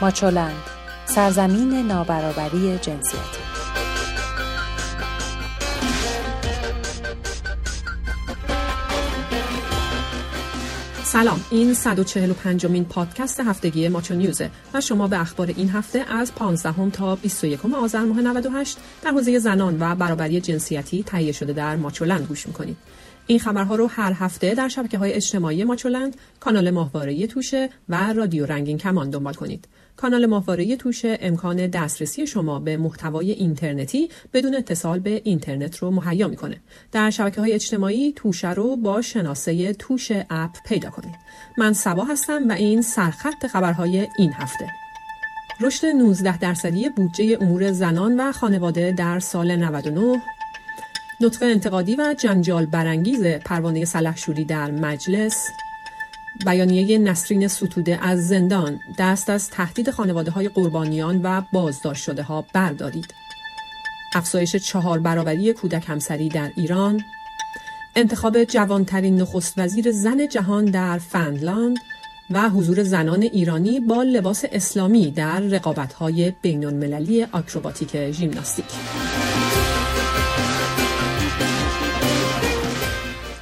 ماچولند سرزمین نابرابری جنسیتی سلام این 145 مین پادکست هفتگی ماچو نیوزه و شما به اخبار این هفته از 15 تا 21 آذر ماه 98 در حوزه زنان و برابری جنسیتی تهیه شده در ماچولند گوش می‌کنید این خبرها رو هر هفته در شبکه های اجتماعی ماچولند، کانال ماهواره توشه و رادیو رنگین کمان دنبال کنید. کانال ماهواره توشه امکان دسترسی شما به محتوای اینترنتی بدون اتصال به اینترنت رو مهیا می‌کنه. در شبکه های اجتماعی توشه رو با شناسه توشه اپ پیدا کنید. من سبا هستم و این سرخط خبرهای این هفته. رشد 19 درصدی بودجه امور زنان و خانواده در سال 99 نطق انتقادی و جنجال برانگیز پروانه سلحشوری در مجلس بیانیه نسرین ستوده از زندان دست از تهدید خانواده های قربانیان و بازداشت شده ها بردارید افزایش چهار برابری کودک همسری در ایران انتخاب جوانترین نخست وزیر زن جهان در فنلاند و حضور زنان ایرانی با لباس اسلامی در رقابت‌های بین‌المللی آکروباتیک ژیمناستیک.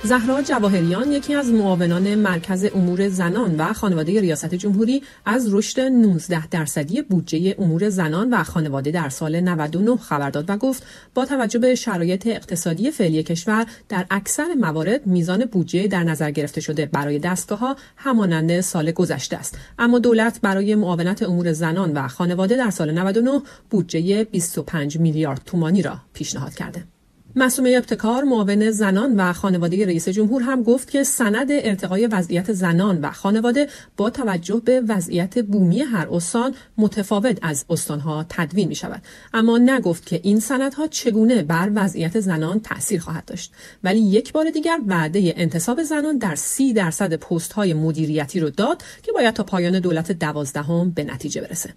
زهرا جواهریان یکی از معاونان مرکز امور زنان و خانواده ریاست جمهوری از رشد 19 درصدی بودجه امور زنان و خانواده در سال 99 خبر داد و گفت با توجه به شرایط اقتصادی فعلی کشور در اکثر موارد میزان بودجه در نظر گرفته شده. برای دستگاه ها همانند سال گذشته است. اما دولت برای معاونت امور زنان و خانواده در سال 99 بودجه 25 میلیارد تومانی را پیشنهاد کرده. مسومه ابتکار معاون زنان و خانواده رئیس جمهور هم گفت که سند ارتقای وضعیت زنان و خانواده با توجه به وضعیت بومی هر استان متفاوت از استانها تدوین می شود اما نگفت که این سندها چگونه بر وضعیت زنان تاثیر خواهد داشت. ولی یک بار دیگر وعده انتصاب زنان در سی درصد پست های مدیریتی رو داد که باید تا پایان دولت دوازدهم به نتیجه برسه.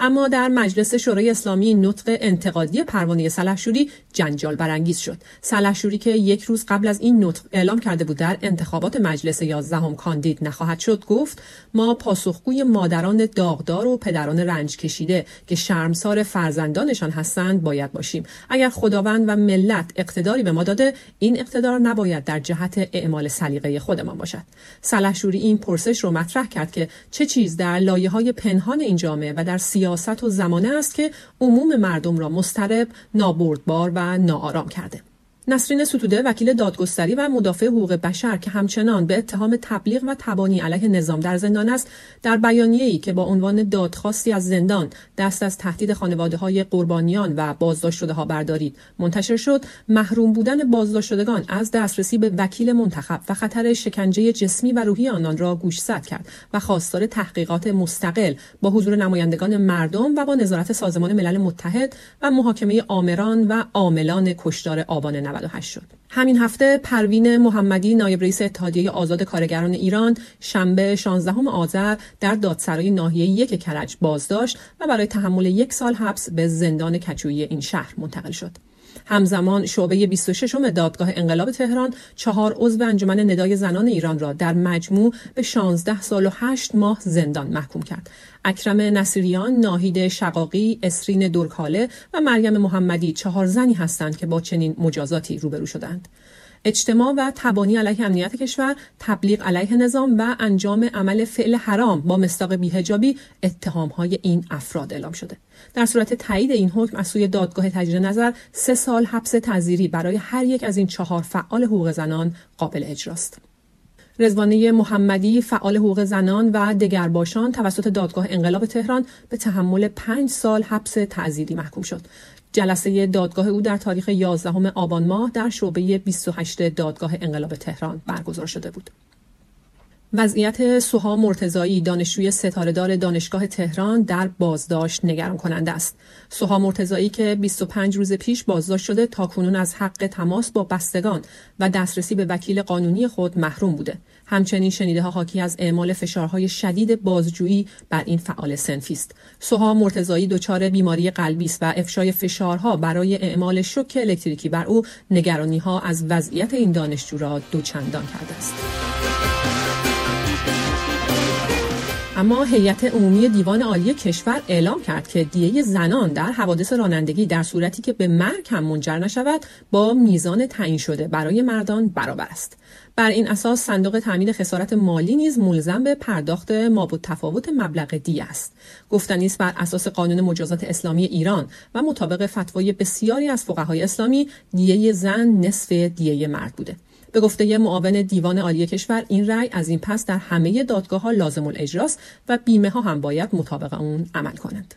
اما در مجلس شورای اسلامی نطق انتقادی پروانه سلحشوری جنجال برانگیز شد. سلحشوری که یک روز قبل از این نطق اعلام کرده بود در انتخابات مجلس یازدهم کاندید نخواهد شد گفت ما پاسخگوی مادران داغدار و پدران رنج کشیده که شرمسار فرزندانشان هستند باید باشیم. اگر خداوند و ملت اقتداری به ما داده این اقتدار نباید در جهت اعمال سلیقه خودمان باشد. سلحشوری این پرسش رو مطرح کرد که چه چیز در لایه های پنهان این جامعه و در سیاست و زمانه است که عموم مردم را مسترب، نابردبار و ناآرام کرده. نسرین ستوده وکیل دادگستری و مدافع حقوق بشر که همچنان به اتهام تبلیغ و تبانی علیه نظام در زندان است در بیانیه‌ای که با عنوان دادخواستی از زندان دست از تهدید خانواده های قربانیان و بازداشت شده ها بردارید. منتشر شد محروم بودن بازداشت شدگان از دسترسی به وکیل منتخب و خطر شکنجه جسمی و روحی آنان را گوشزد کرد و خواستار تحقیقات مستقل با حضور نمایندگان مردم و با نظارت سازمان ملل متحد و محاکمه آمران و عاملان کشدار آبان 98 شد. همین هفته پروین محمدی نایب رئیس اتحادیه آزاد کارگران ایران شنبه 16 آذر در دادسرای ناحیه یک کرج بازداشت و برای تحمل یک سال حبس به زندان کچویی این شهر منتقل شد. همزمان شعبه 26 دادگاه انقلاب تهران چهار عضو انجمن ندای زنان ایران را در مجموع به 16 سال و 8 ماه زندان محکوم کرد. اکرم نصیریان، ناهید شقاقی، اسرین دورکاله و مریم محمدی چهار زنی هستند که با چنین مجازاتی روبرو شدند. اجتماع و تبانی علیه امنیت کشور، تبلیغ علیه نظام و انجام عمل فعل حرام با مستاق بیهجابی اتهام های این افراد اعلام شده. در صورت تایید این حکم از سوی دادگاه تجدید نظر سه سال حبس تعزیری برای هر یک از این چهار فعال حقوق زنان قابل اجراست. رزوانه محمدی فعال حقوق زنان و دگرباشان توسط دادگاه انقلاب تهران به تحمل پنج سال حبس تعزیری محکوم شد. جلسه دادگاه او در تاریخ 11 آبان ماه در شعبه 28 دادگاه انقلاب تهران برگزار شده بود. وضعیت سوها مرتزایی دانشجوی ستارهدار دانشگاه تهران در بازداشت نگران کننده است. سوها مرتزایی که 25 روز پیش بازداشت شده تا کنون از حق تماس با بستگان و دسترسی به وکیل قانونی خود محروم بوده. همچنین شنیده ها حاکی از اعمال فشارهای شدید بازجویی بر این فعال سنفی است. سوها مرتزایی دچار بیماری قلبی است و افشای فشارها برای اعمال شوک الکتریکی بر او نگرانی ها از وضعیت این دانشجو را دوچندان کرده است. اما هیئت عمومی دیوان عالی کشور اعلام کرد که دیه زنان در حوادث رانندگی در صورتی که به مرگ هم منجر نشود با میزان تعیین شده برای مردان برابر است. بر این اساس صندوق تامین خسارت مالی نیز ملزم به پرداخت مابود تفاوت مبلغ دیه است. گفتنی است بر اساس قانون مجازات اسلامی ایران و مطابق فتوای بسیاری از فقهای اسلامی دیه زن نصف دیه مرد بوده. به گفته معاون دیوان عالی کشور این رأی از این پس در همه دادگاه ها لازم الاجراست و بیمه ها هم باید مطابق اون عمل کنند.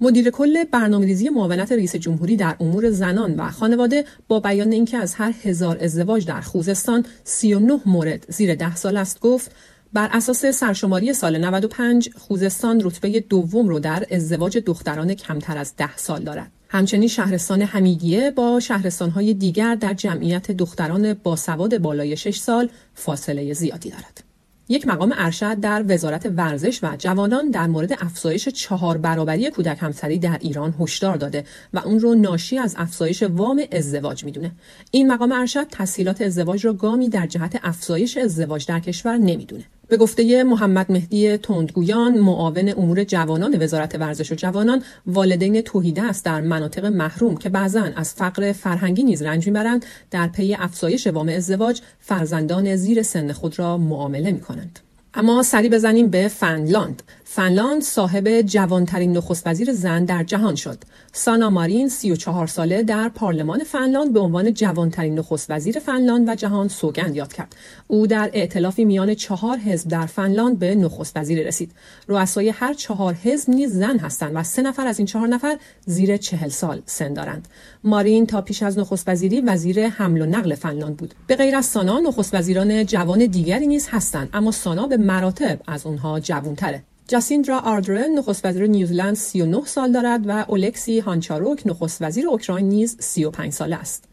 مدیر کل برنامه‌ریزی معاونت رئیس جمهوری در امور زنان و خانواده با بیان اینکه از هر هزار ازدواج در خوزستان 39 مورد زیر ده سال است گفت بر اساس سرشماری سال 95 خوزستان رتبه دوم رو در ازدواج دختران کمتر از ده سال دارد. همچنین شهرستان همیگیه با شهرستانهای دیگر در جمعیت دختران با سواد بالای 6 سال فاصله زیادی دارد. یک مقام ارشد در وزارت ورزش و جوانان در مورد افزایش چهار برابری کودک همسری در ایران هشدار داده و اون رو ناشی از افزایش وام ازدواج می‌دونه. این مقام ارشد تسهیلات ازدواج را گامی در جهت افزایش ازدواج در کشور نمی‌دونه. به گفته محمد مهدی تندگویان معاون امور جوانان وزارت ورزش و جوانان والدین توحیده است در مناطق محروم که بعضا از فقر فرهنگی نیز رنج می‌برند در پی افزایش وام ازدواج فرزندان زیر سن خود را معامله می کنند. اما سری بزنیم به فنلاند فنلاند صاحب جوانترین نخست وزیر زن در جهان شد. سانا مارین 34 ساله در پارلمان فنلاند به عنوان جوانترین نخست وزیر فنلاند و جهان سوگند یاد کرد. او در ائتلافی میان چهار حزب در فنلاند به نخست وزیر رسید. رؤسای هر چهار حزب نیز زن هستند و سه نفر از این چهار نفر زیر چهل سال سن دارند. مارین تا پیش از نخست وزیری وزیر حمل و نقل فنلاند بود. به غیر از سانا نخست وزیران جوان دیگری نیز هستند اما سانا به مراتب از اونها جوانتره. جاسیندا آردرن نخست وزیر نیوزلند 39 سال دارد و اولکسی هانچاروک نخست وزیر اوکراین نیز 35 سال است.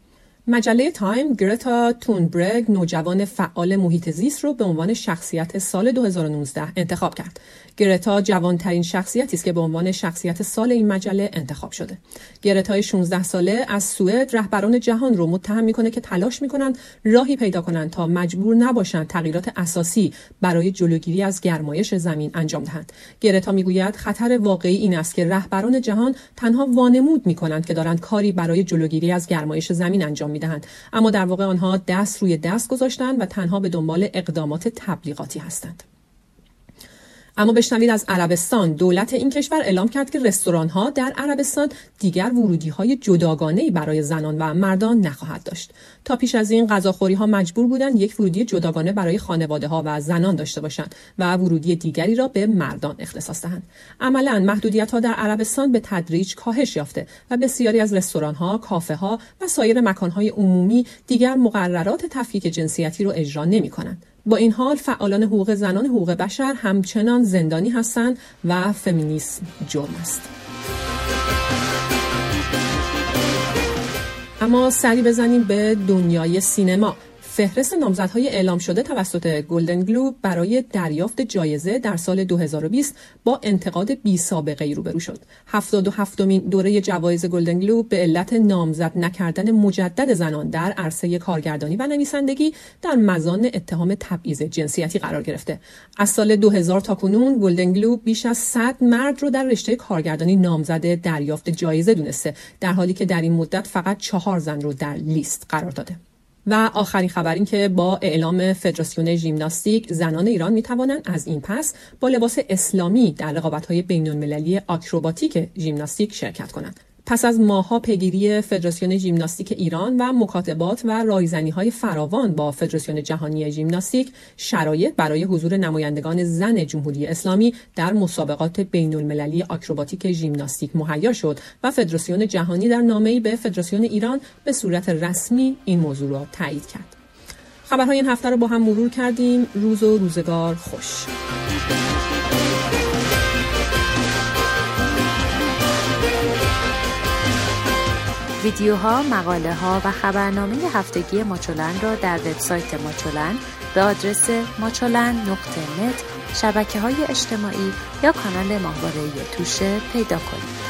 مجله تایم گرتا تونبرگ نوجوان فعال محیط زیست رو به عنوان شخصیت سال 2019 انتخاب کرد. گرتا جوانترین شخصیتی است که به عنوان شخصیت سال این مجله انتخاب شده. گرتای 16 ساله از سوئد رهبران جهان رو متهم می‌کنه که تلاش می‌کنند راهی پیدا کنند تا مجبور نباشند تغییرات اساسی برای جلوگیری از گرمایش زمین انجام دهند. گرتا می‌گوید خطر واقعی این است که رهبران جهان تنها وانمود می‌کنند که دارند کاری برای جلوگیری از گرمایش زمین انجام می‌دهند اما در واقع آنها دست روی دست گذاشتند و تنها به دنبال اقدامات تبلیغاتی هستند. اما بشنوید از عربستان. دولت این کشور اعلام کرد که رستوران ها در عربستان دیگر ورودی های جداگانه برای زنان و مردان نخواهد داشت. تا پیش از این غذاخوری ها مجبور بودند یک ورودی جداگانه برای خانواده ها و زنان داشته باشند و ورودی دیگری را به مردان اختصاص دهند. عملا محدودیت ها در عربستان به تدریج کاهش یافته و بسیاری از رستوران ها کافه ها و سایر مکان های عمومی دیگر مقررات تفکیک جنسیتی را اجرا نمی کنند با این حال فعالان حقوق زنان حقوق بشر همچنان زندانی هستند و فمینیسم جرم است. اما سری بزنیم به دنیای سینما فهرست نامزدهای اعلام شده توسط گلدن گلوب برای دریافت جایزه در سال 2020 با انتقاد بی سابقه ای روبرو شد. 77 مین دوره جوایز گلدن گلوب به علت نامزد نکردن مجدد زنان در عرصه کارگردانی و نویسندگی در مزان اتهام تبعیض جنسیتی قرار گرفته. از سال 2000 تا کنون گلدن گلوب بیش از 100 مرد رو در رشته کارگردانی نامزد دریافت جایزه دونسته در حالی که در این مدت فقط چهار زن رو در لیست قرار داده. و آخرین خبر این که با اعلام فدراسیون ژیمناستیک زنان ایران می توانند از این پس با لباس اسلامی در رقابت‌های بین‌المللی آکروباتیک ژیمناستیک شرکت کنند. پس از ماها پیگیری فدراسیون ژیمناستیک ایران و مکاتبات و رایزنی های فراوان با فدراسیون جهانی ژیمناستیک شرایط برای حضور نمایندگان زن جمهوری اسلامی در مسابقات بین المللی آکروباتیک ژیمناستیک مهیا شد و فدراسیون جهانی در نامه‌ای به فدراسیون ایران به صورت رسمی این موضوع را تایید کرد. خبرهای این هفته رو با هم مرور کردیم. روز و روزگار خوش. ویدیوها، مقاله ها و خبرنامه هفتگی ماچولن را در وبسایت ماچولن به آدرس ماچولن نقطه شبکه های اجتماعی یا کانال ماهواره توشه پیدا کنید.